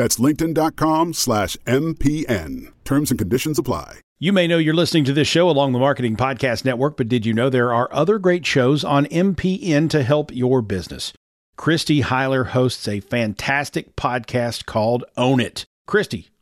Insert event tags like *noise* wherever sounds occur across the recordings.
That's linkedin.com slash MPN. Terms and conditions apply. You may know you're listening to this show along the Marketing Podcast Network, but did you know there are other great shows on MPN to help your business? Christy Heiler hosts a fantastic podcast called Own It. Christy,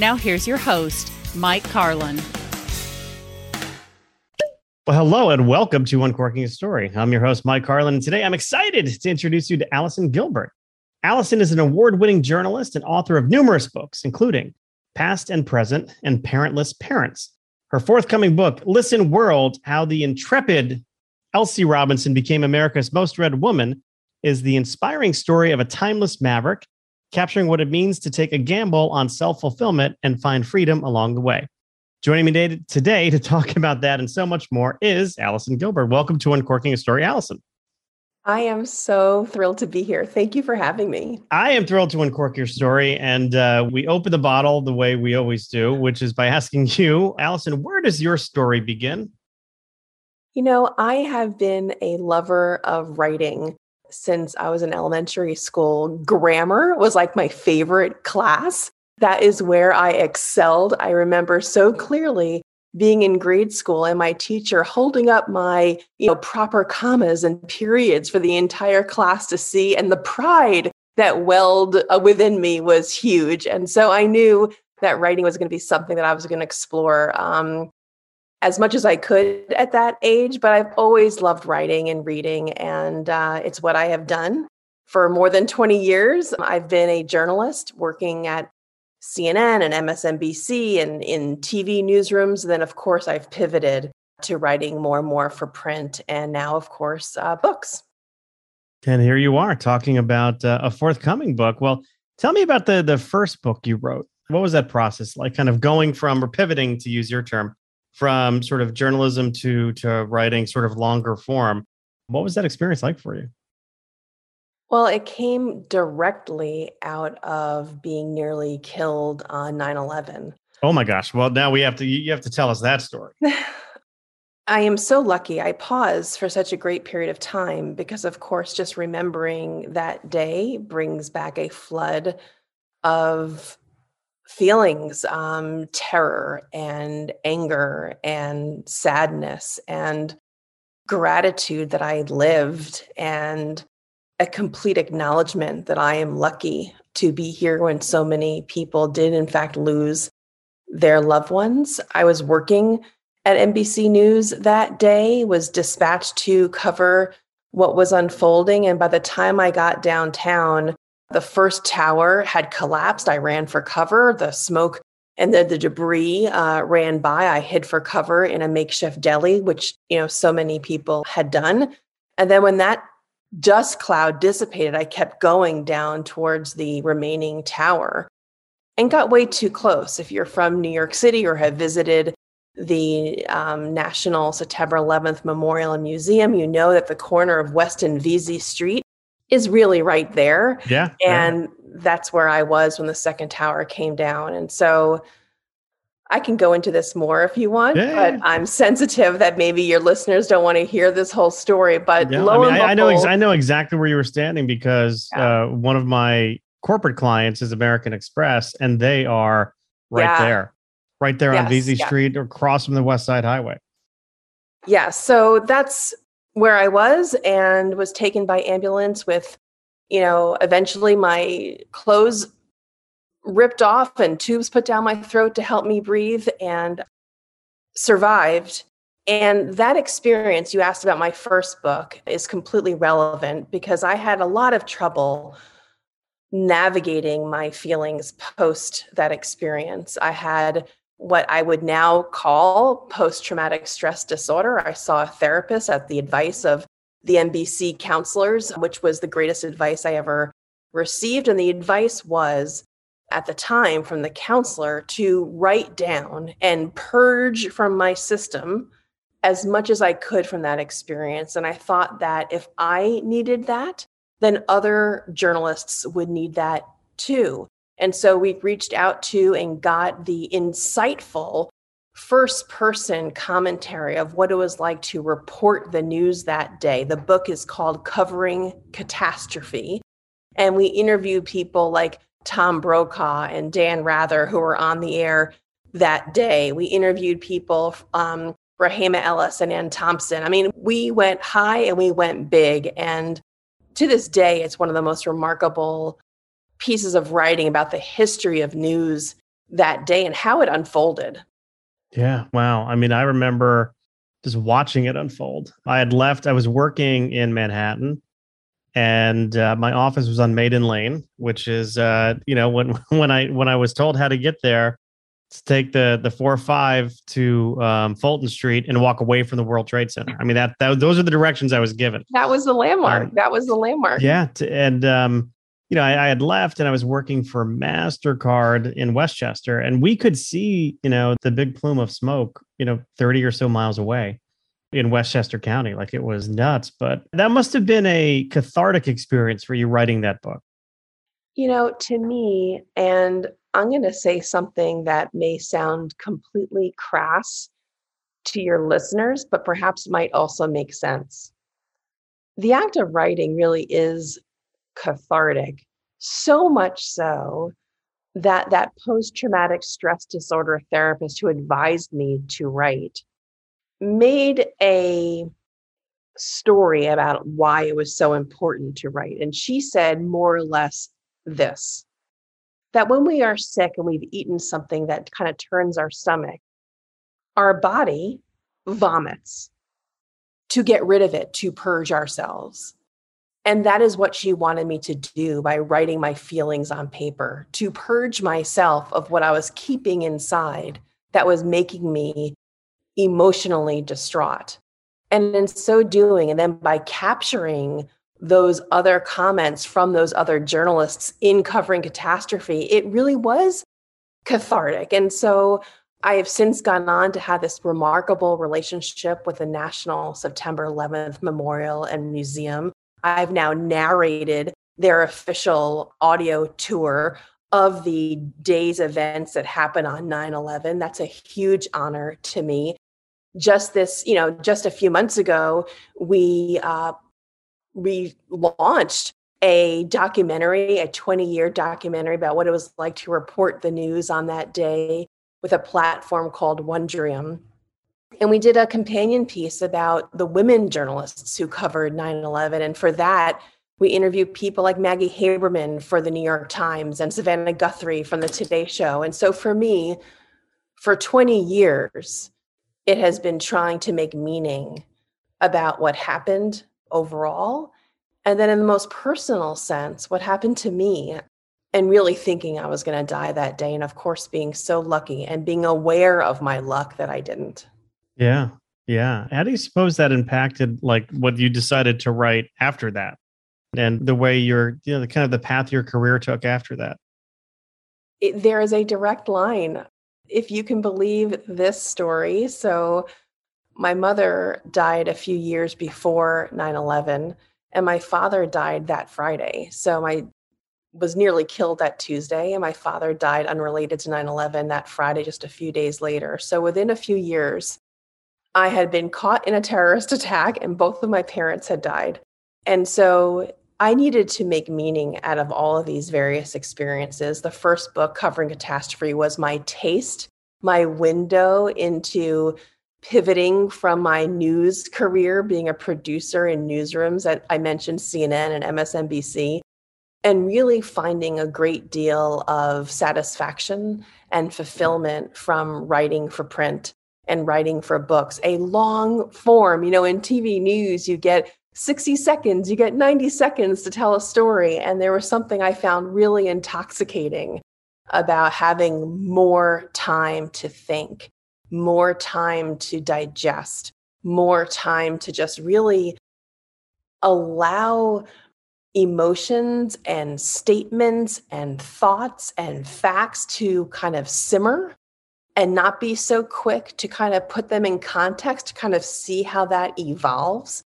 Now, here's your host, Mike Carlin. Well, hello and welcome to Uncorking a Story. I'm your host, Mike Carlin, and today I'm excited to introduce you to Allison Gilbert. Allison is an award winning journalist and author of numerous books, including Past and Present and Parentless Parents. Her forthcoming book, Listen World How the Intrepid Elsie Robinson Became America's Most Read Woman, is the inspiring story of a timeless maverick capturing what it means to take a gamble on self fulfillment and find freedom along the way. Joining me today to *laughs* talk about that and so much more is Allison Gilbert. Welcome to Uncorking a Story, Allison. I am so thrilled to be here. Thank you for having me. I am thrilled to uncork your story. And uh, we open the bottle the way we always do, which is by asking *laughs* you, Allison, where does your story begin? You know, I have been a lover of writing since I was in elementary school. Grammar was like my favorite class. That is where I excelled. I remember so clearly being in grade school and my teacher holding up my you know proper commas and periods for the entire class to see and the pride that welled uh, within me was huge and so i knew that writing was going to be something that i was going to explore um, as much as I could at that age, but I've always loved writing and reading, and uh, it's what I have done for more than 20 years. I've been a journalist working at CNN and MSNBC and in TV newsrooms. Then, of course, I've pivoted to writing more and more for print, and now, of course, uh, books. And here you are talking about uh, a forthcoming book. Well, tell me about the the first book you wrote. What was that process like? Kind of going from or pivoting, to use your term, from sort of journalism to to writing sort of longer form. What was that experience like for you? Well, it came directly out of being nearly killed on 9/11. Oh my gosh. Well, now we have to you have to tell us that story. *laughs* I am so lucky. I paused for such a great period of time because of course just remembering that day brings back a flood of feelings um, terror and anger and sadness and gratitude that I lived and a complete acknowledgement that I am lucky to be here when so many people did, in fact, lose their loved ones. I was working at NBC News that day, was dispatched to cover what was unfolding. And by the time I got downtown, the first tower had collapsed. I ran for cover. The smoke and the, the debris uh, ran by, I hid for cover in a makeshift deli, which you know so many people had done. And then when that dust cloud dissipated, I kept going down towards the remaining tower and got way too close. If you're from New York City or have visited the um, National September 11th Memorial and Museum, you know that the corner of West and Vesey Street is really right there. Yeah. And that's where I was when the second tower came down. And so I can go into this more if you want, yeah. but I'm sensitive that maybe your listeners don't want to hear this whole story. But yeah. I, mean, I, I, know ex- I know exactly where you were standing because yeah. uh, one of my corporate clients is American Express, and they are right there, right there yes. on Vesey Street, or across from the West Side Highway. Yeah, so that's where I was, and was taken by ambulance with, you know, eventually my clothes ripped off and tubes put down my throat to help me breathe and survived. And that experience you asked about my first book is completely relevant because I had a lot of trouble navigating my feelings post that experience. I had what I would now call post traumatic stress disorder. I saw a therapist at the advice of the NBC counselors, which was the greatest advice I ever received. And the advice was at the time from the counselor to write down and purge from my system as much as I could from that experience. And I thought that if I needed that, then other journalists would need that too. And so we reached out to and got the insightful first person commentary of what it was like to report the news that day. The book is called Covering Catastrophe. And we interviewed people like Tom Brokaw and Dan Rather, who were on the air that day. We interviewed people, um, Rehema Ellis and Ann Thompson. I mean, we went high and we went big. And to this day, it's one of the most remarkable pieces of writing about the history of news that day and how it unfolded. Yeah. Wow. I mean, I remember just watching it unfold. I had left, I was working in Manhattan and uh, my office was on Maiden Lane, which is uh, you know when *laughs* when I when I was told how to get there, to take the the four or five to um, Fulton Street and walk away from the World Trade Center. I mean that, that those are the directions I was given. That was the landmark. Um, that was the landmark. Yeah, to, and um, you know I, I had left and I was working for Mastercard in Westchester, and we could see you know the big plume of smoke you know thirty or so miles away in Westchester County. Like it was nuts. But that must have been a cathartic experience for you writing that book. You know, to me, and I'm going to say something that may sound completely crass to your listeners, but perhaps might also make sense. The act of writing really is cathartic, so much so that that post traumatic stress disorder therapist who advised me to write made a story about why it was so important to write. And she said more or less this that when we are sick and we've eaten something that kind of turns our stomach, our body vomits to get rid of it, to purge ourselves. And that is what she wanted me to do by writing my feelings on paper, to purge myself of what I was keeping inside that was making me emotionally distraught. And in so doing, and then by capturing those other comments from those other journalists in covering catastrophe, it really was cathartic. And so I have since gone on to have this remarkable relationship with the National September 11th Memorial and Museum. I've now narrated their official audio tour of the day's events that happened on 9 11. That's a huge honor to me just this, you know, just a few months ago, we uh, we launched a documentary, a 20 year documentary about what it was like to report the news on that day with a platform called Wondrium. And we did a companion piece about the women journalists who covered 9 11. And for that, we interviewed people like Maggie Haberman for the New York Times and Savannah Guthrie from the Today Show. And so for me, for 20 years, it has been trying to make meaning about what happened overall. And then, in the most personal sense, what happened to me. and really thinking I was going to die that day. And of course, being so lucky and being aware of my luck that I didn't. Yeah. Yeah. How do you suppose that impacted like what you decided to write after that and the way your, you know, the kind of the path your career took after that? It, there is a direct line, if you can believe this story. So, my mother died a few years before 9 11, and my father died that Friday. So, my was nearly killed that Tuesday, and my father died unrelated to 9 11 that Friday, just a few days later. So within a few years, I had been caught in a terrorist *laughs* attack, and both of my parents had died. And so I needed to make meaning out of all of these various experiences. The first book covering catastrophe was my taste, my window into pivoting from my news career, being a producer in newsrooms. I mentioned CNN and MSNBC and really finding a great deal of satisfaction and fulfillment from writing for print and writing for books. A long form, you know, in TV news, you get 60 seconds, you get 90 seconds to tell a story. And there was something I found really intoxicating about having more time to think, more time to digest, more time to just really allow emotions and statements and thoughts and facts to kind of simmer and not be so quick to kind of put them in context to kind of see how that evolves.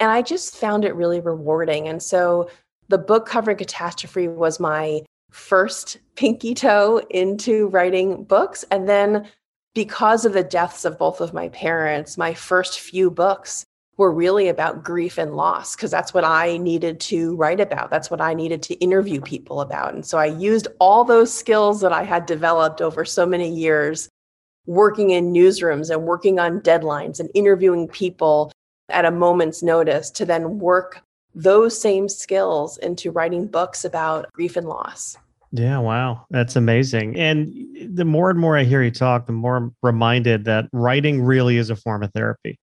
And I just found it really rewarding. And so the book covering catastrophe was my first pinky toe into writing books. And then because of the deaths of both of my parents, my first few books were really about grief and loss because that's what I needed to write about. That's what I needed to interview people about. And so I used all those skills that I had developed over so many years working in newsrooms and working on deadlines and interviewing people at a moment's notice to then work those same skills into writing books about grief and loss. Yeah, wow. That's amazing. And the more and more I hear you talk, the more I'm reminded that writing really is a form of therapy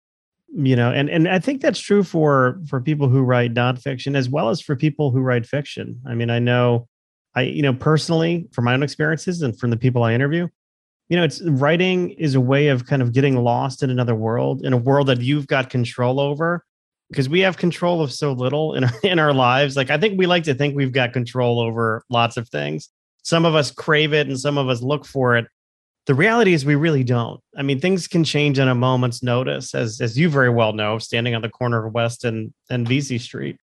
you know and and i think that's true for for people who write nonfiction as well as for people who write fiction. I mean i know i you know personally from my own experiences and from the people i interview you know it's writing is a way of kind of getting lost in another world in a world that you've got control over because we have control of so little in our, *laughs* in our lives. Like i think we like to think we've got control over lots of things. Some of us crave it and some of us look for it the reality is we really don't. I mean, things can change in a moment's notice, as as you very well know, standing on the corner of West and, and Vesey Street.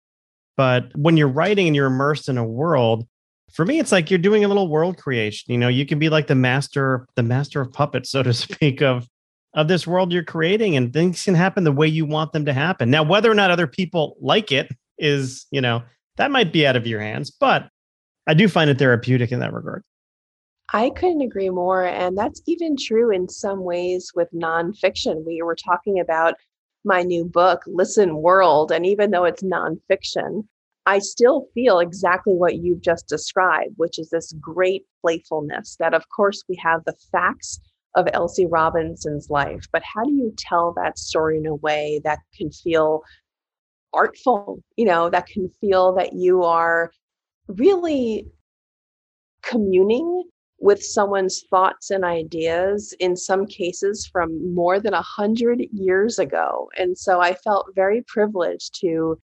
But when you're writing and you're immersed in a world, for me, it's like you're doing a little world creation. You know, you can be like the master, the master of puppets, *laughs* so to speak, of of this world you're creating, and things can happen the way you want them to happen. Now, whether or not other people like it is, you know, that might be out of your hands, but I do find it therapeutic in that regard. I couldn't agree more. And that's even true in some ways with nonfiction. We were talking about my new book, Listen World. And even though it's nonfiction, I still feel exactly what you've just described, which is this great playfulness that, of course, we have the facts of Elsie Robinson's life, but how do you tell that story in a way that can feel artful, you know, that can feel that you are really communing with someone's thoughts and ideas, in some cases from more than a hundred years ago. And so I felt very privileged to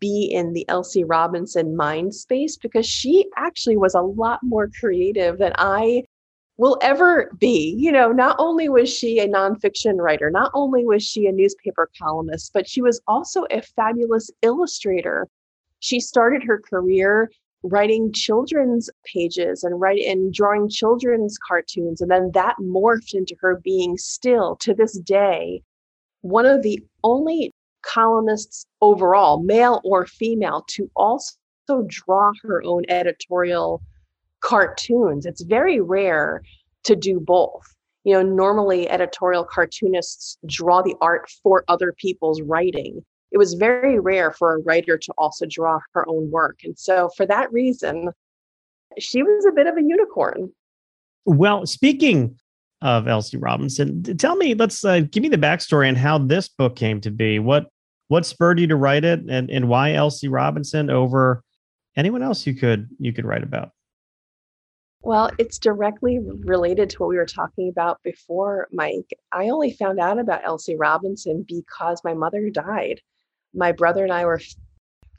be in the Elsie Robinson mind space because she actually was a lot more creative than I will ever be. You know, not only was she a nonfiction writer, not only was she a newspaper columnist, but she was also a fabulous illustrator. She started her career writing children's pages and writing and drawing children's cartoons and then that morphed into her being still to this day one of the only columnists overall male or female to also draw her own editorial cartoons. It's very rare to do both. You know normally editorial cartoonists draw the art for other people's writing it was very rare for a writer to also draw her own work. And so, for that reason, she was a bit of a unicorn. Well, speaking of Elsie Robinson, tell me, let's uh, give me the backstory on how this book came to be. What what spurred you to write it, and and why Elsie Robinson over anyone else you could you could write about? Well, it's directly related to what we were talking about before, Mike. I only found out about Elsie Robinson because my mother died. My brother and I were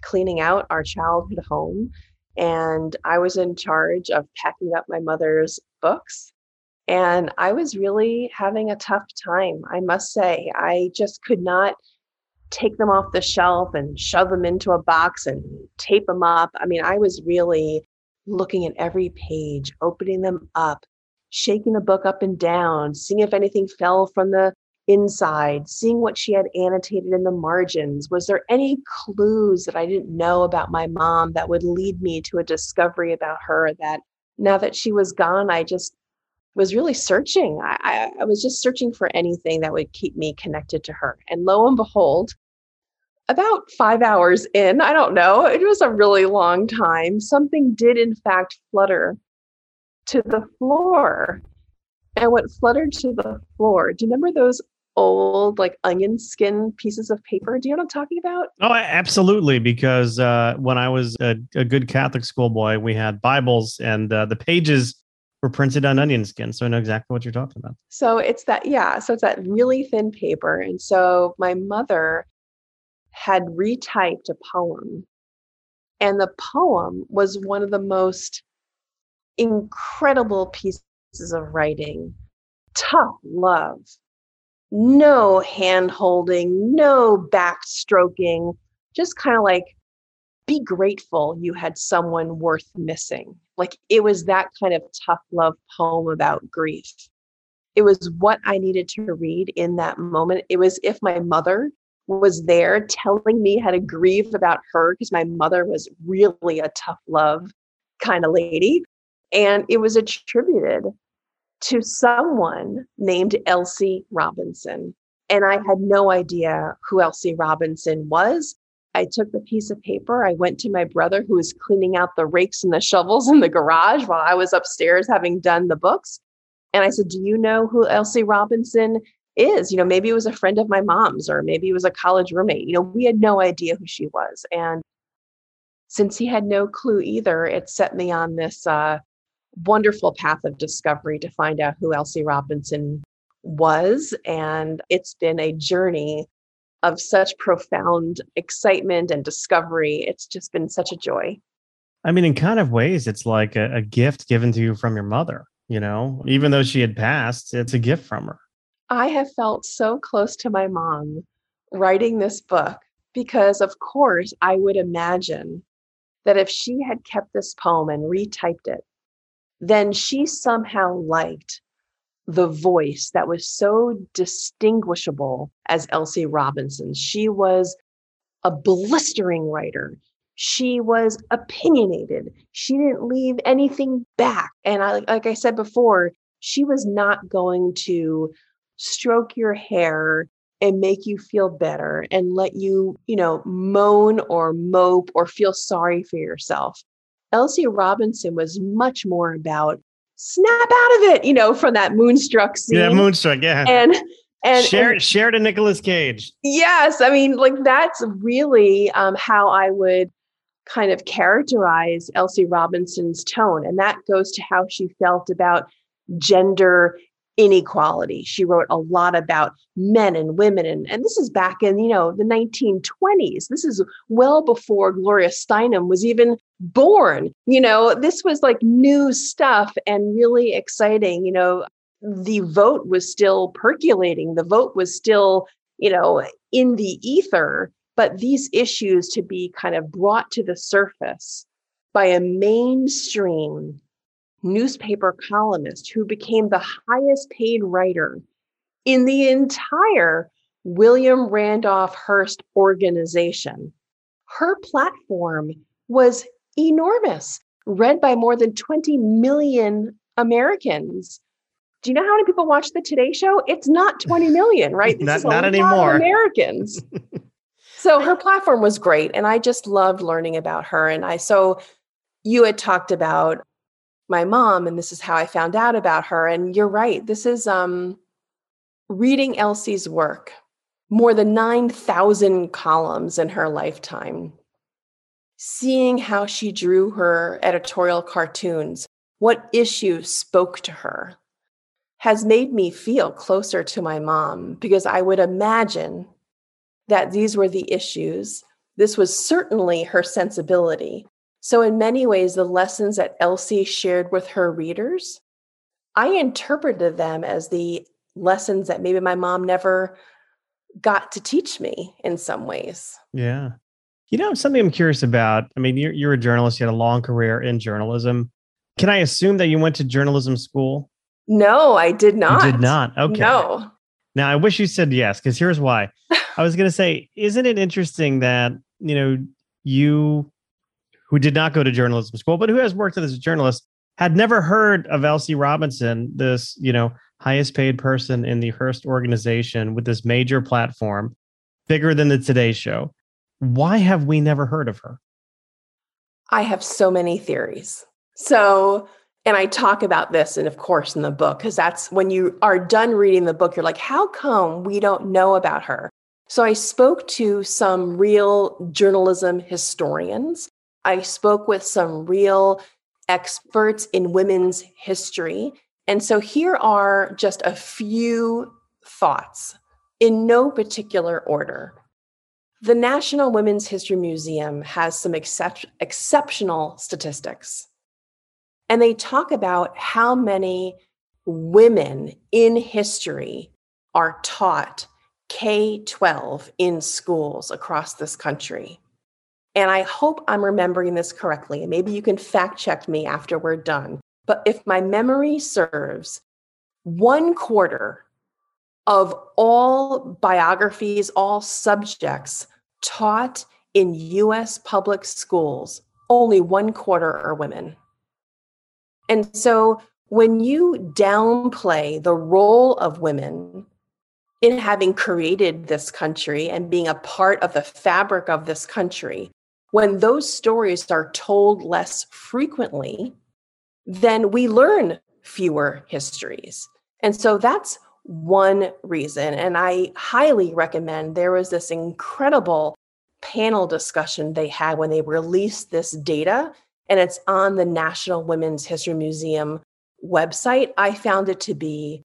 cleaning out our childhood home, and I was in charge of packing up my mother's books. And I was really having a tough time, I must say. I just could not take them off the shelf and shove them into a box and tape them up. I mean, I was really looking at every page, opening them up, shaking the book up and down, seeing if anything fell from the inside, seeing what she had annotated in the margins. Was there any clues that I didn't know about my mom that would lead me to a discovery about her that now that she was gone, I just was really searching. I, I, I was just searching for anything that would keep me connected to her. And lo and behold, about five hours in, I don't know, it was a really long time, something did in fact flutter to the floor. And what fluttered to the floor, do you remember those old like onion skin pieces of paper? Do you know what I'm talking about? Oh, absolutely. Because uh, when I was a, a, good Catholic schoolboy, we had Bibles and uh, the pages were printed on onion skin. So I know exactly what you're talking about. So it's that, yeah. So it's that really thin paper. And so my mother had retyped a poem. And the poem was one of the most incredible pieces of writing. Tough love, no hand holding, no backstroking, just kind of like be grateful you had someone worth missing. Like it was that kind of tough love poem about grief. It was what I needed to read in that moment. It was if my mother was there telling me how to grieve about her because my mother was really a tough love kind of lady. And it was attributed to someone named Elsie Robinson. And I had no idea who Elsie Robinson was. I took the piece of paper. I went to my brother who was cleaning out the rakes and the shovels in the garage while I was upstairs having done the books. And I said, Do you know who Elsie Robinson is. You know, maybe it was a friend of my mom's or maybe it was a college roommate. You know, we had no idea who she was. And since he had no clue either, it set me on this uh, wonderful path of discovery to find out who Elsie Robinson was. And it's been a journey of such profound excitement and discovery. It's just been such a joy. I mean, in kind of ways, it's like a, a gift given to you from your mother. You know, even though she had passed, it's a gift from her. I have felt so close to my mom writing this book because, of course, I would imagine that if she had kept this poem and retyped it, then she somehow liked the voice that was so distinguishable as Elsie Robinson. She was a blistering writer. She was opinionated. She didn't leave anything back. And I, like I said before, she was not going to stroke your hair and make you feel better and let you, you know, moan or mope or feel sorry for yourself. Elsie Robinson was much more about snap out of it, you know, from that moonstruck scene. Yeah, moonstruck, yeah. And and Cher and, Cher to Nicolas Cage. Yes, I mean, like that's really um, how I would kind of characterize Elsie Robinson's tone, and that goes to how she felt about gender inequality. She wrote a lot about men and women. And, and this is back in, you know, the 1920s. This is well before Gloria Steinem was even born. You know, this was like new stuff and really exciting. You know, the vote was still percolating, the vote was still, you know, in the ether. But these issues to be kind of brought to the surface by a mainstream newspaper columnist who became the highest paid writer in the entire William Randolph Hearst organization. Her platform was enormous, read by more than 20 million Americans. Do you know how many people watch the Today Show? It's not 20 *laughs* million, right? Not, not anymore. Americans. *laughs* so her platform was great. And I just loved learning about her. And I, so you had talked about my mom and this is how I found out about her. And you're right. This is um, reading Elsie's work, more than 9,000 columns in her lifetime, seeing how she drew her editorial cartoons, what issue spoke to her has made me feel closer to my mom because I would imagine that these were the issues. This was certainly her sensibility. So, in many ways, the lessons that Elsie shared with her readers, I interpreted them as the lessons that maybe my mom never got to teach me in some ways. Yeah. You know, something I'm curious about. I mean, you're, you're a journalist, you had a long career in journalism. Can I assume that you went to journalism school? No, I did not. You did not. Okay. No. Now, I wish you said yes, because here's why. *laughs* I was going to say, isn't it interesting that, you know, you who did not go to journalism school, but who has worked as a journalist, had never heard of Elsie Robinson, this, you know, highest paid person in the Hearst organization with this major platform, bigger than the Today Show. Why have we never heard of her? I have so many theories. So, and I talk about this, and of course, in the book, because that's when you are done reading the book, you're like, how come we don't know about her? So, I spoke to some real journalism historians. I spoke with some real experts in women's history. And so, here are just a few thoughts in no particular order. The National Women's History Museum has some excep- exceptional statistics. And they talk about how many women in history are taught K 12 in schools across this country. And I hope I'm remembering this correctly. And maybe you can fact check me after we're done. But if my memory serves, one quarter of all biographies, all subjects taught in US public schools, only one quarter are women. And so when you downplay the role of women in having created this country and being a part of the fabric of this country, when those stories are told less frequently, then we learn fewer histories. And so that's one reason. And I highly recommend there was this incredible panel discussion they had when they released this data and it's on the National Women's History Museum website. I found it to be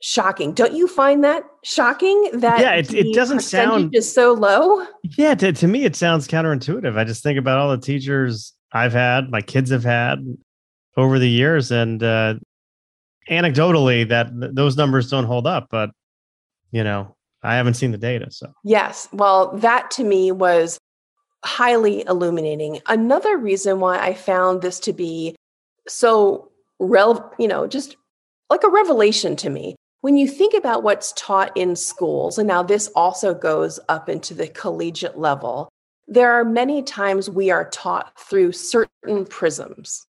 shocking. Don't you find that shocking? That yeah, it, it doesn't sound is so low. Yeah, to, to me it sounds counterintuitive. I just think about all the teachers I've had, my kids have had over the years, and uh, anecdotally, that those numbers don't hold up. But you know, I haven't seen the data, so yes. Well, that to me was highly illuminating. Another reason why I found this to be so rel, you know, just like a revelation to me. When you think about what's taught in schools, and now this also goes up into the collegiate level, there are many times we are taught through certain prisms.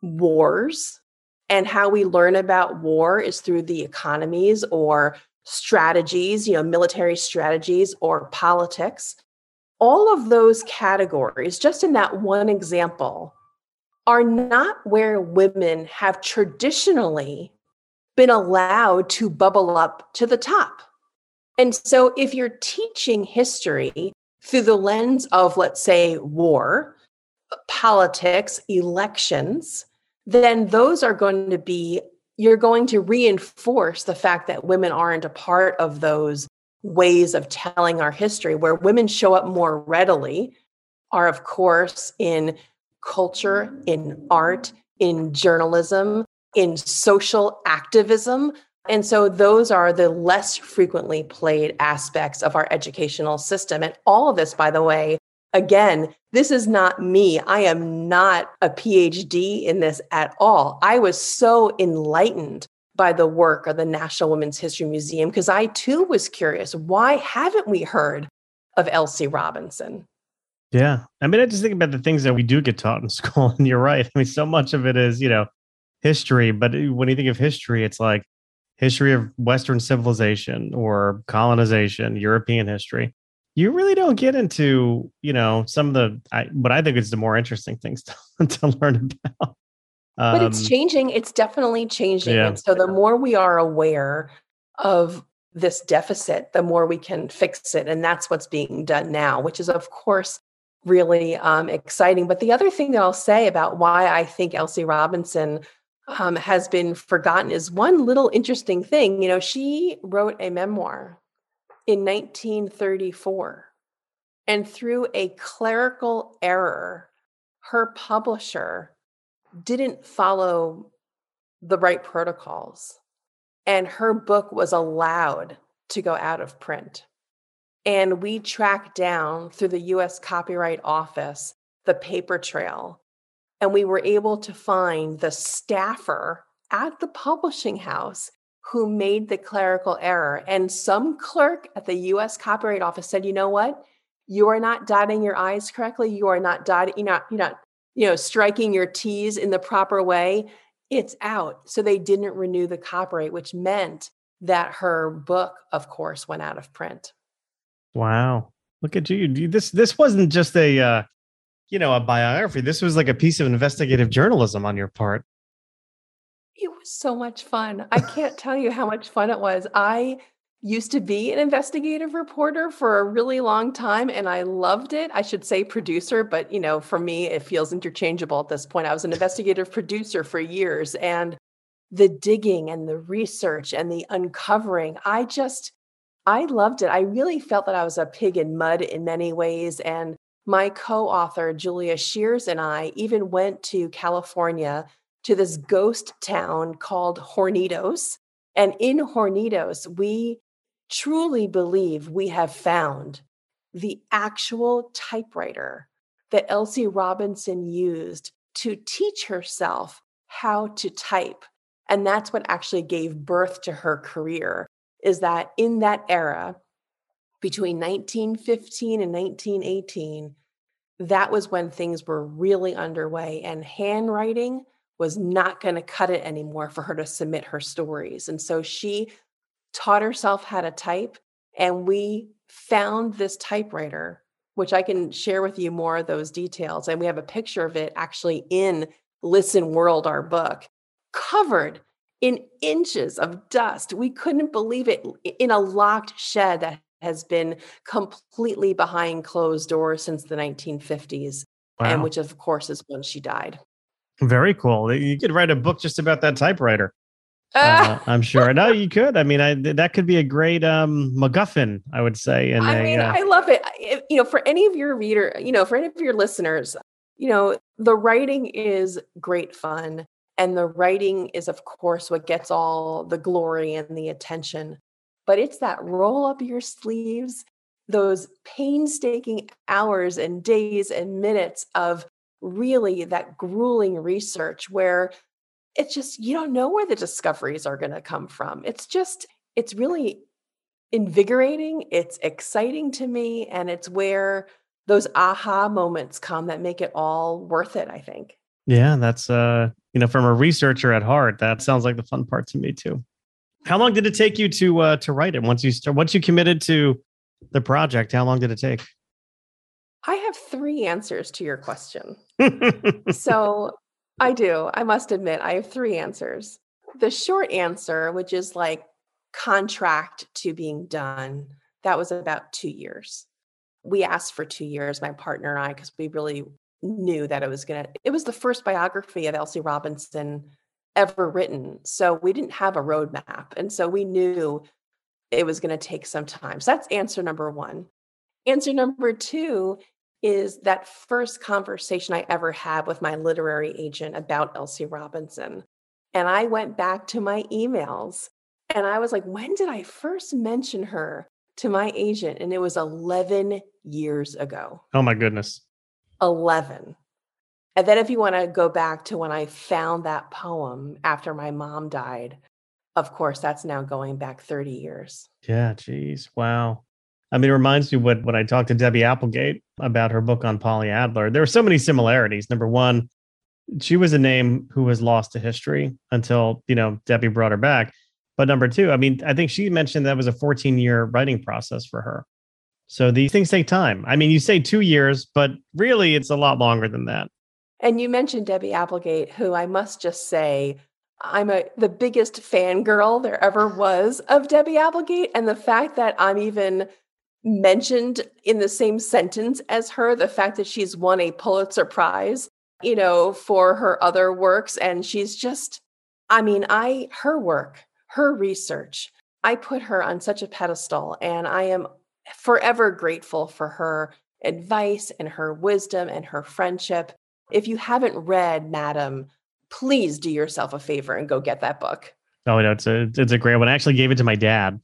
Wars, and how we learn about war is through the economies or strategies, you know, military strategies or politics all of those categories, just in that one example, are not where women have traditionally been allowed to bubble up to the top. And so, if you're teaching history through the lens of, let's say, war, politics, elections, then those are going to be, you're going to reinforce the fact that women aren't a part of those ways of telling our history where women show up more readily are of course in culture in art in journalism in social activism and so those are the less frequently played aspects of our educational system and all of this by the way again this is not me i am not a phd in this at all i was so enlightened by the work of the National Women's History Museum because I too was curious why haven't we heard of Elsie Robinson? Yeah. I mean, I just think about the things that we do get taught in *laughs* school, and you're right. I mean, so much of it is, you know, history, but when you think of history, it's like history of Western civilization or colonization, European history. You really don't get into, you know, some of the, I, what I think is the more interesting things *laughs* to, to learn about but it's um, changing. It's definitely changing. Yeah. And so the more we are aware of this deficit, the more we can fix it. And that's what's being done now, which is, of course, really um, exciting. But the other thing that I'll say about why I think Elsie Robinson um, has been forgotten is one little interesting thing. You know, she wrote a memoir in 1934, and through a clerical error, her publisher didn't follow the right protocols, and her book was allowed to go out of print. And we tracked down through the US Copyright Office the paper trail. And we were able to find the staffer at the publishing house who made the clerical error. And some clerk at the US Copyright Office said, you know what? You are not dotting your I's correctly. You are not dotting, you're not, you're not, you know, striking your T's in the proper way. It's out. So they didn't renew the copyright, which meant that her book, of course, went out of print. Wow. Look at you. This this wasn't just a uh, you know, a biography. This was like a piece of investigative journalism on your part. It was so much fun. I can't tell you how much fun it was. I used to be an investigative reporter for a really long time and I loved it. I should say producer, but you know, for me it feels interchangeable at this point. I was an investigative producer for years and the digging and the research and the uncovering, I just I loved it. I really felt that I was a pig in mud in many ways. And my co author, Julia Scheeres, and I even went to California to this ghost town called Hornitos. And in Hornitos, we truly believe we have found the actual typewriter that Elsie Robinson used to teach herself how to type. And that's what actually gave birth to her career is that in that era, between 1915 and 1918, that was when things were really underway, and handwriting was not going to cut it anymore for her to submit her stories. And so she taught herself how to type, and we found this typewriter, which I can share with you more of those details. And we have a picture of it actually in Listen World, our book, covered in inches of dust. We couldn't believe it in a locked shed that has been completely behind closed doors since the 1950s, wow. and which, of course, is when she died. Very cool. You could write a book just about that typewriter. Uh, *laughs* I'm sure. No, you could. I mean, I, that could be a great um, MacGuffin, I would say. And I mean, uh, I love it. If, you know, for any of your reader, you know, for any of your listeners, you know, the writing is great fun. And the writing is, of course, what gets all the glory and the attention. But it's that roll up your sleeves, those painstaking hours and days and minutes of really that grueling research where it's just, you don't know where the discoveries are going to come from. It's just, it's really invigorating. It's exciting to me. And it's where those aha moments come that make it all worth it, I think. Yeah, that's uh, you know, from a researcher at heart, that sounds like the fun part to me too. How long did it take you to uh to write it? Once you start once you committed to the project, how long did it take? I have three answers to your question. *laughs* so I do. I must admit, I have three answers. The short answer, which is like contract to being done, that was about two years. We asked for two years, my partner and I, because we really knew that it was going to it was the first biography of Elsie Robinson ever written. So we didn't have a roadmap. And so we knew it was going to take some time. So that's answer number 1. Answer number 2 is that first conversation I ever had with my literary agent about Elsie Robinson. And I went back to my emails and I was like, when did I first mention her to my agent? And it was 11 years ago. Oh my goodness. 11. And then if you want to go back to when I found that poem after my mom died, of course, that's now going back 30 years. Yeah, geez. Wow. I mean, it reminds me what when I talked to Debbie Applegate about her book on Polly Adler. There were so many similarities. Number one, she was a name who was lost to history until, you know, Debbie brought her back. But number two, I mean, I think she mentioned that was a 14 year writing process for her. So these things take time. I mean, you say two years, but really it's a lot longer than that. And you mentioned Debbie Applegate, who I must just say, I'm a the biggest fangirl there ever was of Debbie Applegate. And the fact that I'm even mentioned in the same sentence as her the fact that she's won a Pulitzer Prize, you know, for her other works. And she's just, I mean, I, her work, her research, I put her on such a pedestal and I am forever grateful for her advice and her wisdom and her friendship. If you haven't read Madam, please do yourself a favor and go get that book. Oh no, it's a it's a great one. I actually gave it to my dad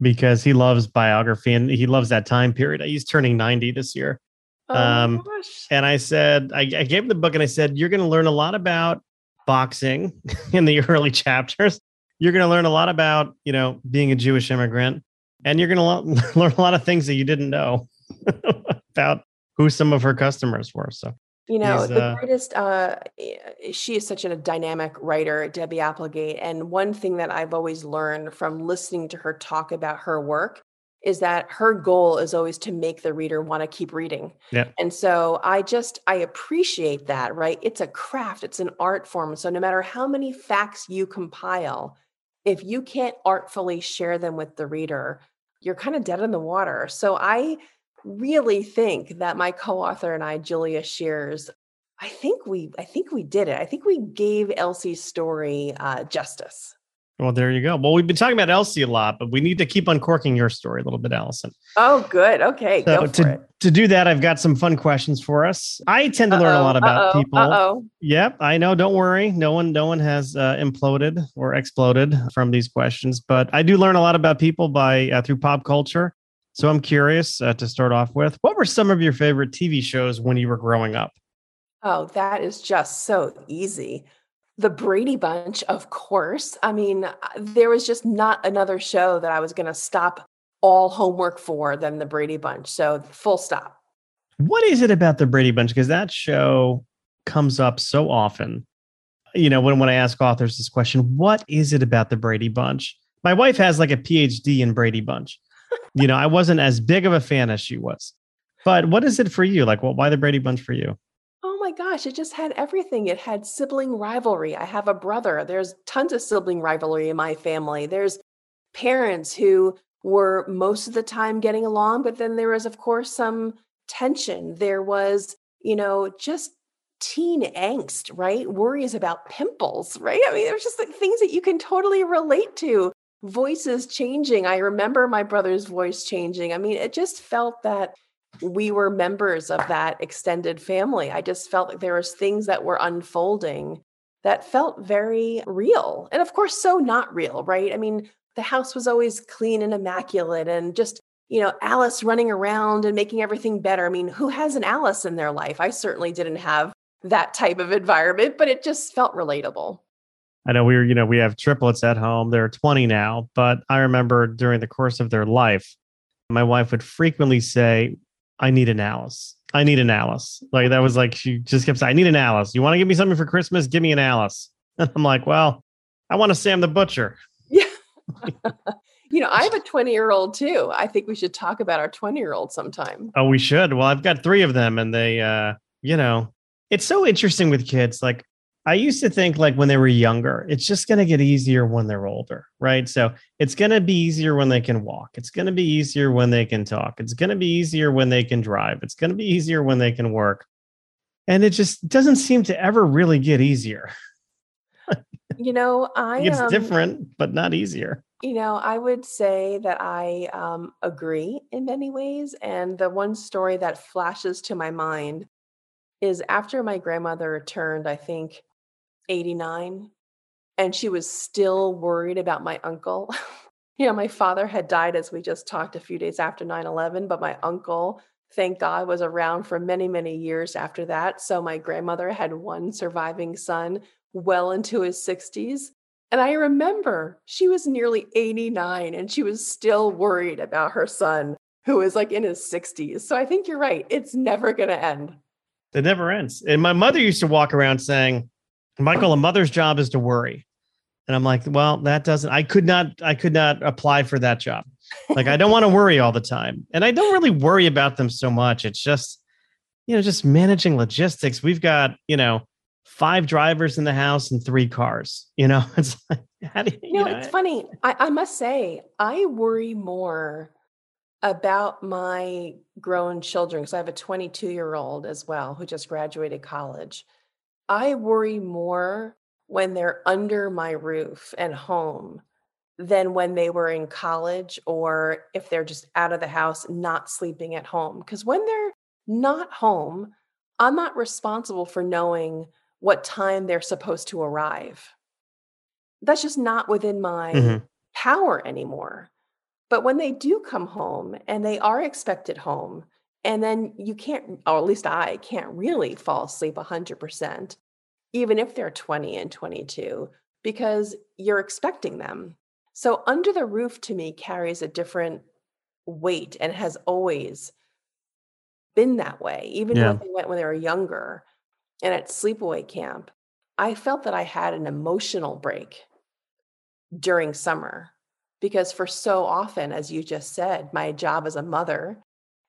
because he loves biography and he loves that time period. He's turning 90 this year. Oh Um. And I said, I, I gave him the book and I said, You're going to learn a lot about boxing *laughs* in the early chapters. You're going to learn a lot about, you know, being a Jewish immigrant. And you're going to lo- *laughs* learn a lot of things that you didn't know *laughs* about who some of her customers were. So, You know, He's, the uh, greatest, uh, eh, she is such a dynamic writer, Debby Applegate. And one thing that I've always learned from listening to her talk about her work is that her goal is always to make the reader want to keep reading. Yeah. And so I just, I appreciate that, right? It's a craft, it's an art form. So no matter how many facts you compile, if you can't artfully share them with the reader, you're kind of dead in the water. So I really think that my co-author and I, Julia Scheeres, I think we I think we did it. I think we gave Elsie's story uh, justice. well, there you go. Well, we've been talking about Elsie a lot, but we need to keep uncorking your story a little bit, Allison. Oh, good. Okay, So go for to, it. to do that, I've got some fun questions for us. I tend to learn a lot about Uh-oh, people. Uh-oh. Yep, I know. Don't worry. No one, no one has uh, imploded or exploded from these questions, but I do learn a lot about people by uh, through pop culture. So I'm curious uh, to start off with. What were some of your favorite TV shows when you were growing up? Oh, that is just so easy. The Brady Bunch, of course. I mean, uh, there was just not another show that I was going to stop all homework for than the Brady Bunch. So, full stop. What is it about the Brady Bunch? Because that show comes up so often. You know, when when I ask authors this question, what is it about the Brady Bunch? My wife has like a PhD in Brady Bunch. You know, I wasn't as big of a fan as she was. But what is it for you? Like, what? Why the Brady Bunch for you? Oh my gosh, it just had everything. It had sibling rivalry. I have a brother. There's tons of sibling rivalry in my family. There's parents who were most of the time getting along, but then there was, of course, some tension. There was, you know, just teen angst, right? Worries about pimples, right? I mean, there's just like things that you can totally relate to. Voices changing. I remember my brother's voice changing. I mean, it just felt that we were members of that extended family. I just felt like there was things that were unfolding that felt very real. And of course, so not real, right? I mean, the house was always clean and immaculate and just, you know, Alice running around and making everything better. I mean, who has an Alice in their life? I certainly didn't have that type of environment, but it just felt relatable. I know we were, you know, we have triplets at home. They're 20 now, but I remember during the course of their life, my wife would frequently say, I need an Alice. I need an Alice. Like that was like she just kept saying, I need an Alice. You want to give me something for Christmas? Give me an Alice. And *laughs* I'm like, well, I want a Sam the Butcher. Yeah. *laughs* you know, I have a 20 year old too. I think we should talk about our 20 year old sometime. Oh, we should. Well, I've got three of them, and they, uh, you know, it's so interesting with kids. Like I used to think, like when they were younger, it's just going to get easier when they're older, right? So it's going to be easier when they can walk. It's going to be easier when they can talk. It's going to be easier when they can drive. It's going to be easier when they can work. And it just doesn't seem to ever really get easier. You know, *laughs* I It's um, different, but not easier. You know, I would say that I um, agree in many ways. And the one story that flashes to my mind is after my grandmother turned, I think, 89, and she was still worried about my uncle. *laughs* you know, my father had died, as we just talked, a few days after 9 11, but my uncle, thank God, was around for many, many years after that. So my grandmother had one surviving son well into his 60s. And I remember she was nearly 89 and she was still worried about her son who was like in his 60s. So I think you're right. It's never going to end. It never ends. And my mother used to walk around saying, Michael, a mother's job is to worry. And I'm like, well, that doesn't, I could not, I could not apply for that job. Like, I don't want to worry all the time. And I don't really worry about them so much. It's just, you know, just managing logistics. We've got, you know, five drivers in the house and three cars. You know, *laughs* it's like, how do you, You know, it's funny. I, I must say, I worry more about my grown children, because I have a 22 year old as well who just graduated college, I worry more when they're under my roof and home than when they were in college or if they're just out of the house, not sleeping at home. Because when they're not home, I'm not responsible for knowing what time they're supposed to arrive. That's just not within my mm-hmm. power anymore. But when they do come home and they are expected home, and then you can't, or at least I can't really fall asleep 100%, even if they're 20 and 22, because you're expecting them. So, under the roof to me carries a different weight and has always been that way, even yeah. when they went when they were younger and at sleepaway camp. I felt that I had an emotional break during summer because for so often as you just said my job as a mother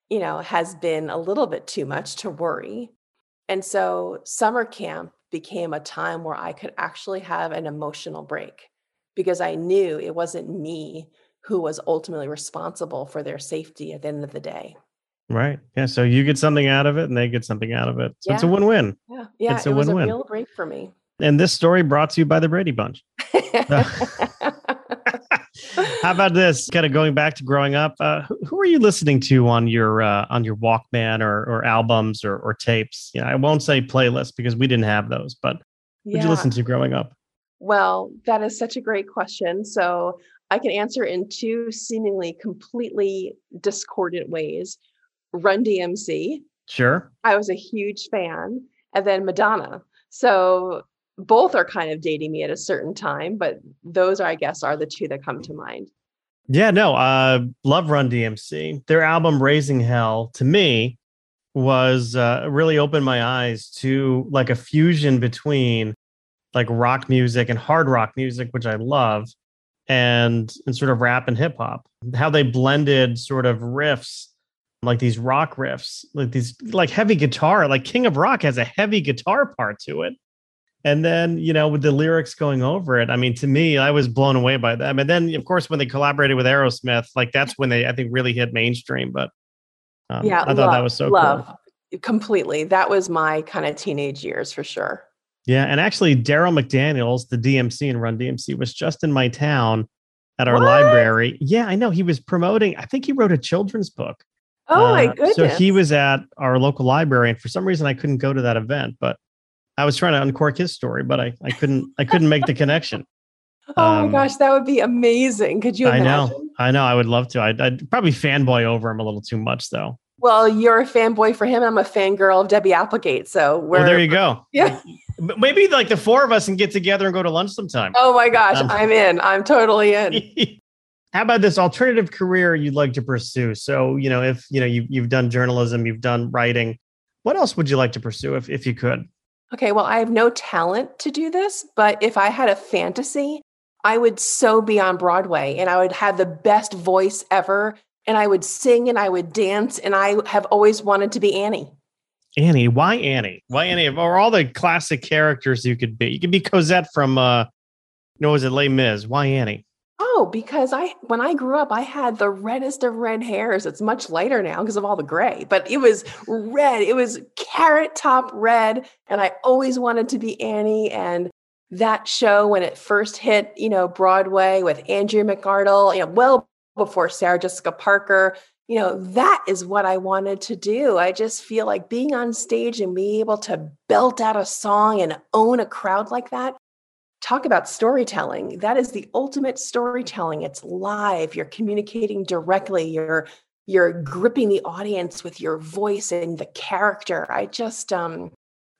you know has been a little bit too much to worry. And so summer camp became a time where i could actually have an emotional break because i knew it wasn't me who was ultimately responsible for their safety at the end of the day. Right. Yeah so you get something out of it and they get something out of it. So yeah. it's a win-win. Yeah. Yeah it's a it was win-win. a real break for me. And this story brought to you by the brady bunch *laughs* *laughs* How about this? Kind of going back to growing up, uh, who, are you listening to on your uh, on your Walkman or, or albums or, or tapes? You know, I won't say playlists because we didn't have those, but what did you listen to growing up? Well, that is such a great question. So I can answer in two seemingly completely discordant ways. Run DMC. Sure. I was a huge fan. And then Madonna. So both are kind of dating me at a certain time, but those are, I guess, are the two that come to mind. Yeah, no, uh, love Run DMC. Their album Raising Hell to me was uh, really opened my eyes to like a fusion between like rock music and hard rock music, which I love, and and sort of rap and hip hop. How they blended sort of riffs, like these rock riffs, like these like heavy guitar. Like King of Rock has a heavy guitar part to it and then, you know, with the lyrics going over it, I mean, to me, I was blown away by them. And then, of course, when they collaborated with Aerosmith, like that's when they, I think, really hit mainstream. But um, yeah, I thought love, that was so love cool. completely. That was my kind of teenage years for sure. Yeah, and actually, Darryl McDaniels, the DMC and Run DMC, was just in my town at our what? library. Yeah, I know. He was promoting. I think he wrote a children's book. Oh uh, my goodness! So he was at our local library, and for some reason, I couldn't go to that event, but I was trying to uncork his story, but I, I couldn't I couldn't make the connection. *laughs* Oh um, my gosh, that would be amazing. Could you imagine? I know. I know. I would love to. I'd, I'd, probably fanboy over him a little too much though. Well, you're a fanboy for him. I'm a fangirl of Debby Applegate. So we're well, there you go. *laughs* Yeah. Maybe like the four of us can get together and go to lunch sometime. Oh my gosh, um, I'm in. I'm totally in. *laughs* How about this alternative career you'd like to pursue? So, you know, if you know you you've done journalism, you've done writing, what else would you like to pursue if if you could? Okay, well, I have no talent to do this, but if I had a fantasy, I would so be on Broadway and I would have the best voice ever and I would sing and I would dance and I have always wanted to be Annie. Annie, why Annie? Why Annie? Or all the classic characters you could be. You could be Cosette from uh no, was it Les Mis? Why Annie? Oh, because I when I grew up, I had the reddest of red hairs. It's much lighter now because of all the gray, but it was red. It was carrot top red, and I always wanted to be Annie. And that show when it first hit, you know, Broadway with Andrea McArdle, you know, well before Sarah Jessica Parker, you know, that is what I wanted to do. I just feel like being on stage and being able to belt out a song and own a crowd like that talk about storytelling. That is the ultimate storytelling. It's live. You're communicating directly. You're you're gripping the audience with your voice and the character. I just um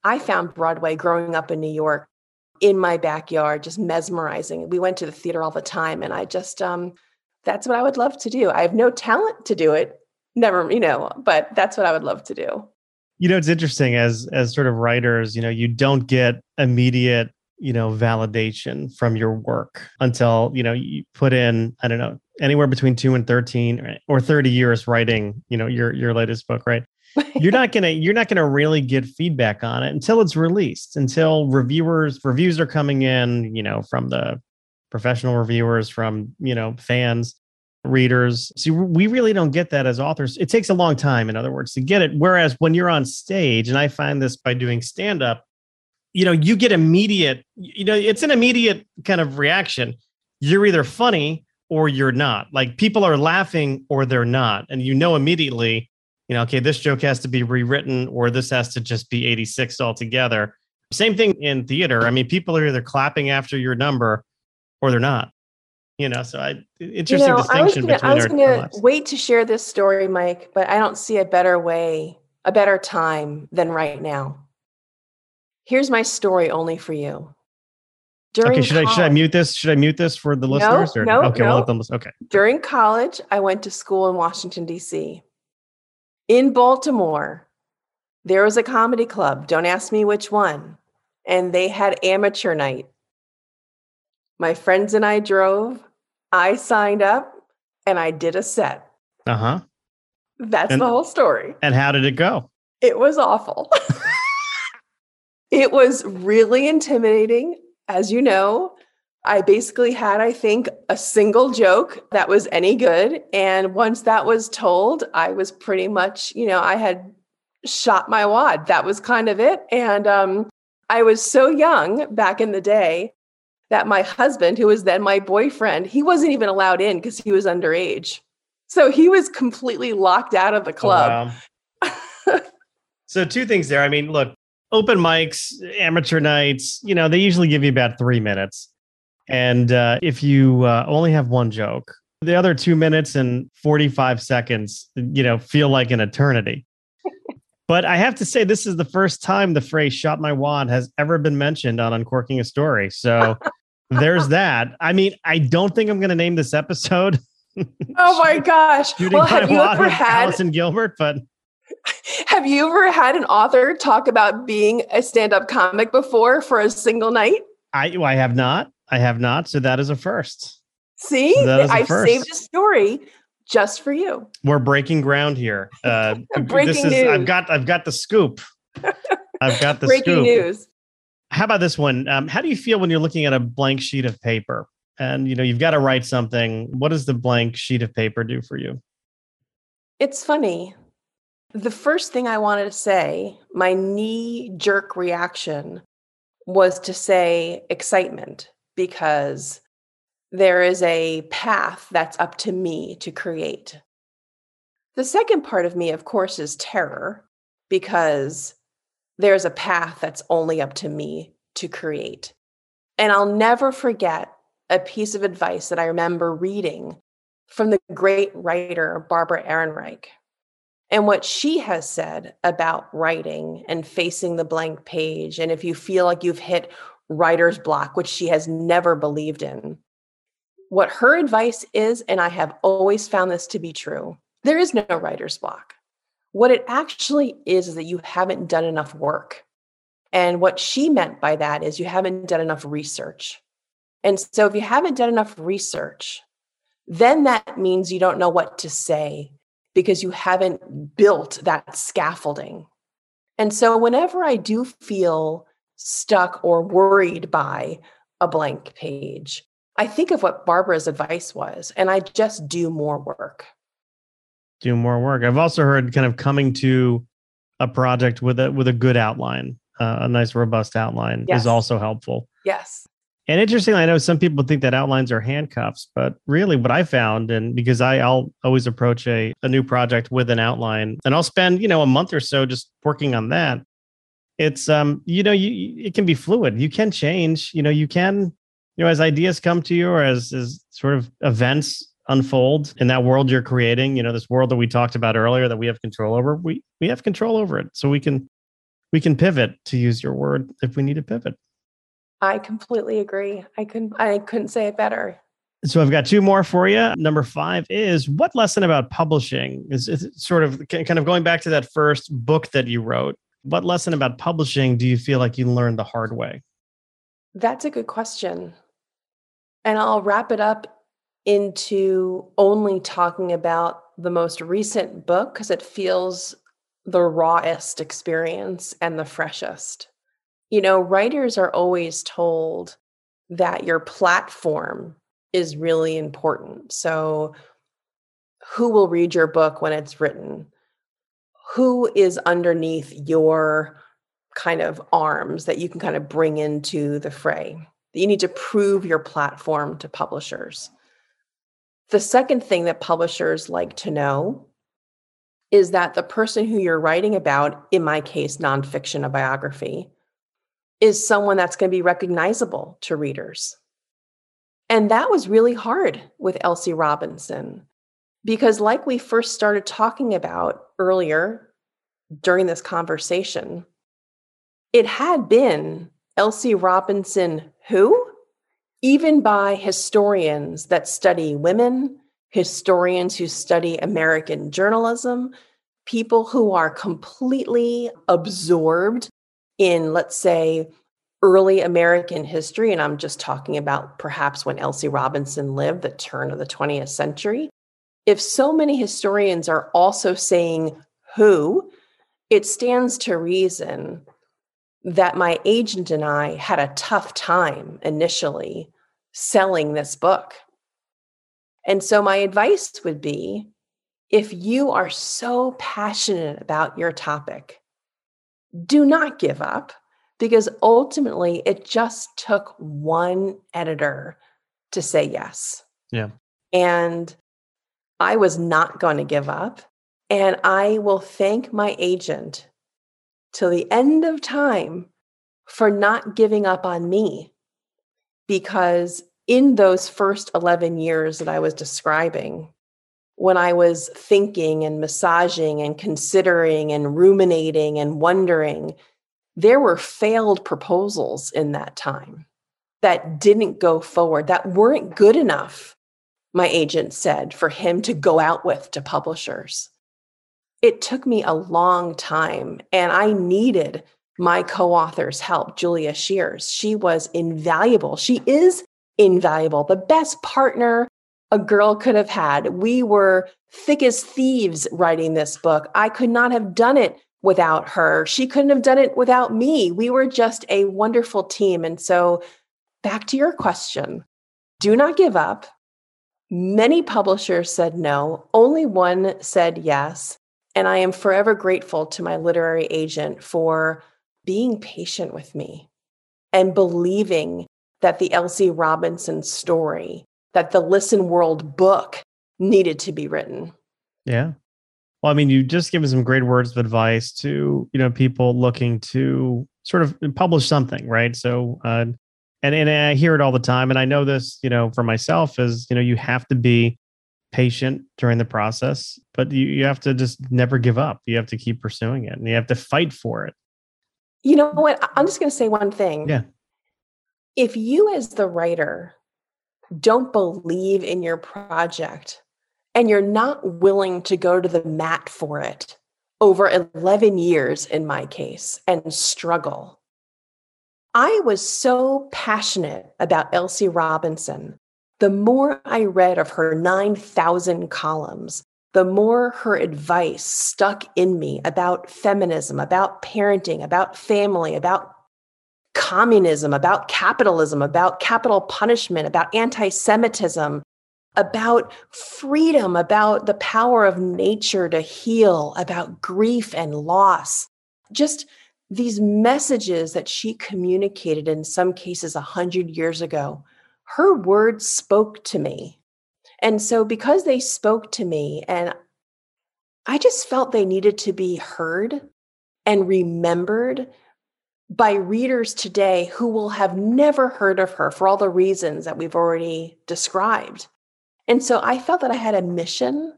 i found broadway growing up in new york in my backyard just mesmerizing. We went to the theater all the time and i just um that's what i would love to do. I have no talent to do it. Never you know but that's what i would love to do. You know it's interesting as as sort of writers you know you don't get immediate you know validation from your work until you know you put in i don't know anywhere between 2 and 13 or 30 years writing you know your your latest book right *laughs* you're not going to you're not going to really get feedback on it until it's released until reviewers reviews are coming in you know from the professional reviewers from you know fans readers. See, we really don't get that as authors. It takes a long time, in other words, to get it. Whereas when you're on stage, and I find this by doing stand up, you know, you get immediate, you know, it's an immediate kind of reaction. You're either funny or you're not. Like people are laughing or they're not. And you know immediately, you know, okay, this joke has to be rewritten or this has to just be 86 altogether. Same thing in theater. I mean, people are either clapping after your number or they're not. You know, so I interesting you know, distinction gonna, between I was going to wait to share this story, Mike, but I don't see a better way, a better time than right now. Here's my story only for you. During okay, should college, I should I mute this? Should I mute this for the listeners? No, or, no, okay, no. we'll let them listen. Okay. During college, I went to school in Washington, D.C. In Baltimore, there was a comedy club. Don't ask me which one. And they had amateur night. My friends and I drove. I signed up and I did a set. Uh huh. That's and, the whole story. And how did it go? It was awful. *laughs* it was really intimidating. As you know, I basically had, I think, a single joke that was any good. And once that was told, I was pretty much, you know, I had shot my wad. That was kind of it. And um, I was so young back in the day that my husband, who was then my boyfriend, he wasn't even allowed in because he was underage. So he was completely locked out of the club. Oh, wow. so, two things there. I mean, look, open mics, amateur nights, you know, they usually give you about three minutes. And uh, if you uh, only have one joke, the other two minutes and 45 seconds, you know, feel like an eternity. *laughs* but I have to say, this is the first time the phrase shot my wand has ever been mentioned on Uncorking a Story. So *laughs* there's that. I mean, I don't think I'm going to name this episode. oh my gosh. *laughs* Shooting well, have you ever had Allison Gilbert, but have you ever had an author talk about being a stand-up comic before for a single night? I I have not. I have not. So that is a first. See, I saved a story just for you. We're breaking ground here. *laughs* Uh, breaking this is, news. I've got I've got the scoop. I've got the scoop. *laughs* breaking scoop. news. How about this one? Um, how do you feel when you're looking at a blank sheet of paper and you know you've got to write something? What does the blank sheet of paper do for you? It's funny. The first thing I wanted to say, my knee jerk reaction was to say excitement because there is a path that's up to me to create. The second part of me, of course, is terror because there's a path that's only up to me to create. And I'll never forget a piece of advice that I remember reading from the great writer Barbara Ehrenreich. And what she has said about writing and facing the blank page. And if you feel like you've hit writer's block, which she has never believed in, what her advice is, and I have always found this to be true, there is no writer's block. What it actually is, is that you haven't done enough work. And what she meant by that is you haven't done enough research. And so if you haven't done enough research, then that means you don't know what to say because you haven't built that scaffolding. And so whenever I do feel stuck or worried by a blank page, I think of what Barbara's advice was, and I just do more work do more work. I've also heard kind of coming to a project with a with a good outline, uh, a nice robust outline yes. is also helpful. Yes. And interestingly, I know some people think that outlines are handcuffs, but really what I found, and because I, I'll always approach a, a new project with an outline and I'll spend, you know, a month or so just working on that. It's um, you know, you it can be fluid. You can change, you know, you can, you know, as ideas come to you or as as sort of events unfold in that world you're creating you know this world that we talked about earlier that we have control over we we have control over it so we can we can pivot to use your word if we need to pivot i completely agree. I couldn't i couldn't say it better. So i've got two more for you number five is what lesson about publishing? Is, is sort of kind of going back to that first book that you wrote what lesson about publishing do you feel like you learned the hard way? That's a good question. And i'll wrap it up into only talking about the most recent book because it feels the rawest experience and the freshest. You know, writers are always told that your platform is really important. So, who will read your book when it's written? Who is underneath your kind of arms that you can kind of bring into the fray? You need to prove your platform to publishers. The second thing that publishers like to know is that the person who you're writing about, in my case, nonfiction, a biography, is someone that's going to be recognizable to readers. And that was really hard with Elsie Robinson because, like we first started talking about earlier during this conversation, it had been Elsie Robinson who, even by historians that study women, historians who study American journalism, people who are completely absorbed in, let's say, early American history, and I'm just talking about perhaps when Elsie Robinson lived, the turn of the 20th century. If so many historians are also saying who, it stands to reason that my agent and I had a tough time initially selling this book. And so, my advice would be if you are so passionate about your topic, do not give up because ultimately it just took one editor to say yes. Yeah. And I was not going to give up. And I will thank my agent till the end of time for not giving up on me. Because in those first 11 years that I was describing, when I was thinking and massaging and considering and ruminating and wondering, there were failed proposals in that time that didn't go forward, that weren't good enough, my agent said, for him to go out with to publishers. It took me a long time, and I needed my co author's help, Julia Scheeres. She was invaluable. She is invaluable, the best partner a girl could have had. We were thick as thieves writing this book. I could not have done it without her. She couldn't have done it without me. We were just a wonderful team. And so, back to your question do not give up. Many publishers said no, only one said yes. And I am forever grateful to my literary agent for being patient with me and believing that the Elsie Robinson story that the Listen World book needed to be written. Yeah. Well, I mean, you just given some great words of advice to, you know, people looking to sort of publish something, right? So, uh, and, and I hear it all the time. And I know this, you know, for myself is, you know, you have to be patient during the process, but you, you have to just never give up. You have to keep pursuing it and you have to fight for it. You know what? I'm just going to say one thing. Yeah. If you, as the writer, don't believe in your project and you're not willing to go to the mat for it over 11 years in my case and struggle. I was so passionate about Elsie Robinson. The more I read of her 9,000 columns, the more her advice stuck in me about feminism, about parenting, about family, about communism, about capitalism, about capital punishment, about anti Semitism, about freedom, about the power of nature to heal, about grief and loss. Just these messages that she communicated in some cases 100 years ago, her words spoke to me. And so, because they spoke to me, and I just felt they needed to be heard and remembered by readers today who will have never heard of her for all the reasons that we've already described. And so I felt that I had a mission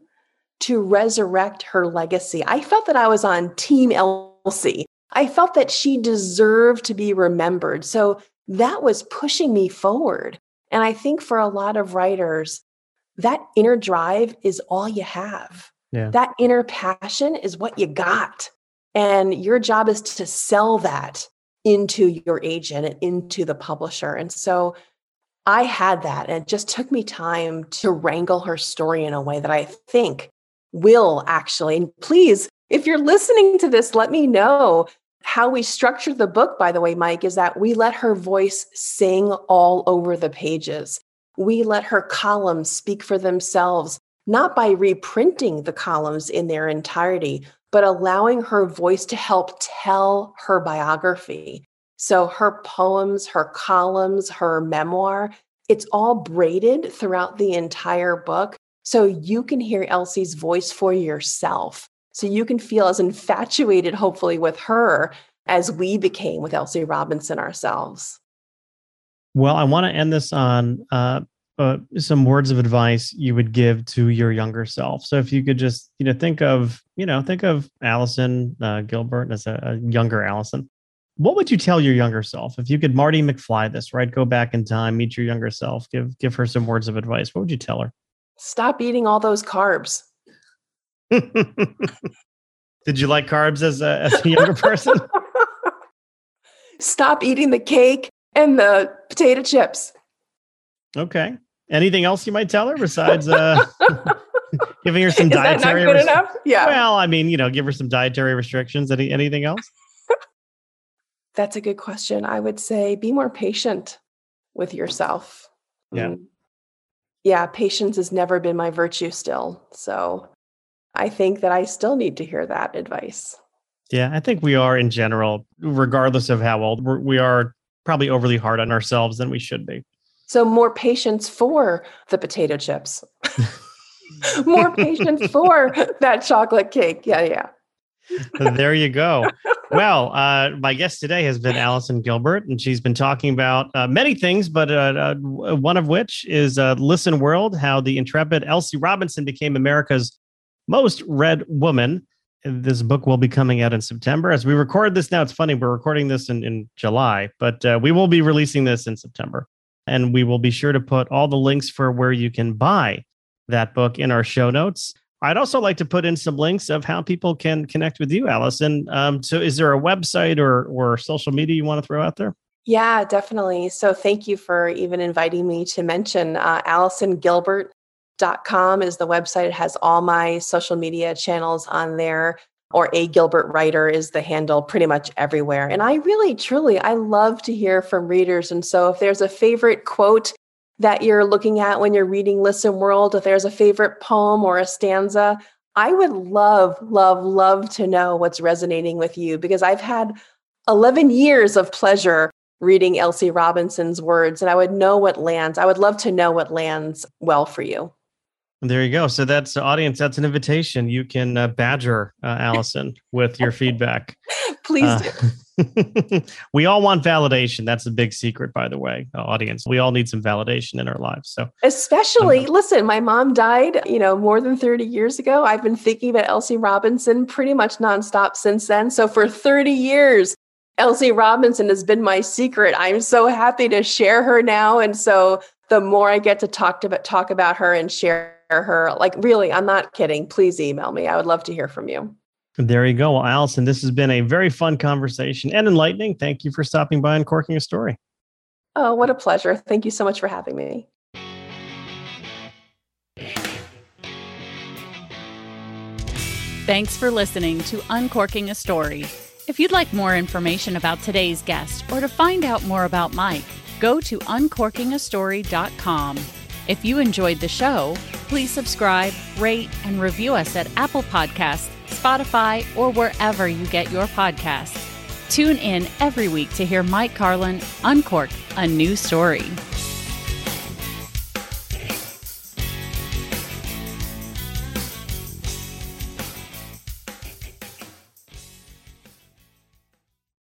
to resurrect her legacy. I felt that I was on Team Elsie. I felt that she deserved to be remembered. So that was pushing me forward. And I think for a lot of writers, that inner drive is all you have. Yeah. That inner passion is what you got. And your job is to sell that into your agent and into the publisher. And so I had that. And it just took me time to wrangle her story in a way that I think will actually, and please, if you're listening to this, let me know how we structured the book, by the way, Mike, is that we let her voice sing all over the pages. We let her columns speak for themselves. not by reprinting the columns in their entirety, but allowing her voice to help tell her biography. So her poems, her columns, her memoir, it's all braided throughout the entire book. So you can hear Elsie's voice for yourself. So you can feel as infatuated, hopefully, with her as we became with Elsie Robinson ourselves. Well, I want to end this on uh, uh, some words of advice you would give to your younger self. So if you could just, you know, think of, you know, think of Allison uh, Gilbert as a, a, younger Allison. What would you tell your younger self if you could Marty McFly this, right? Go back in time, meet your younger self, give give her some words of advice. What would you tell her? Stop eating all those carbs. *laughs* *laughs* Did you like carbs as a, as a younger person? *laughs* Stop eating the cake and the potato chips. Okay. Anything else you might tell her besides uh, *laughs* giving her some Is dietary? That not good enough? Yeah. Well, I mean, you know, give her some dietary restrictions. Any anything else? *laughs* That's a good question. I would say be more patient with yourself. Yeah. Mm. Yeah, patience has never been my virtue still. So I think that I still need to hear that advice. Yeah, I think we are in general, regardless of how old we are, probably overly hard on ourselves than we should be. So more patience for the potato chips. *laughs* more patience *laughs* for that chocolate cake. Yeah, yeah. there you go. *laughs* Well, uh, my guest today has been Allison Gilbert, and she's been talking about uh, many things, but uh, uh one of which is uh, Listen World how the intrepid Elsie Robinson became America's most read woman. This book will be coming out in September. As we record this now, it's funny, we're recording this in, in July, but uh, we will be releasing this in September. And we will be sure to put all the links for where you can buy that book in our show notes. I'd also like to put in some links of how people can connect with you, Allison. Um, so, is there a website or or social media you want to throw out there? Yeah, definitely. So, thank you for even inviting me to mention uh, AllisonGilbert.com is the website. It has all my social media channels on there or a Gilbert writer is the handle pretty much everywhere. And I really, truly, I love to hear from readers. And so if there's a favorite quote that you're looking at when you're reading Listen World, if there's a favorite poem or a stanza, I would love, love, love to know what's resonating with you because I've had 11 years of pleasure reading Elsie Robinson's words, and I would know what lands. I would love to know what lands well for you. There you go. So that's the audience. That's an invitation. You can uh, badger uh, Allison with your feedback. *laughs* Please uh, *laughs* we all want validation. That's a big secret, by the way, uh, audience. We all need some validation in our lives. So, especially, listen, my mom died, you know, more than 30 years ago. I've been thinking about Elsie Robinson pretty much nonstop since then. So, for 30 years, Elsie Robinson has been my secret. I'm so happy to share her now. And so, the more I get to talk about talk about her and share her. Like, really, I'm not kidding. Please email me. I would love to hear from you. There you go. Well, Allison, this has been a very fun conversation and enlightening. Thank you for stopping by Uncorking a Story. Oh, what a pleasure. Thank you so much for having me. Thanks for listening to Uncorking a Story. If you'd like more information about today's guest or to find out more about Mike, go to uncorkingastory.com. If you enjoyed the show, please subscribe, rate, and review us at Apple Podcasts, Spotify, or wherever you get your podcasts. Tune in every week to hear Mike Carlin uncork a new story.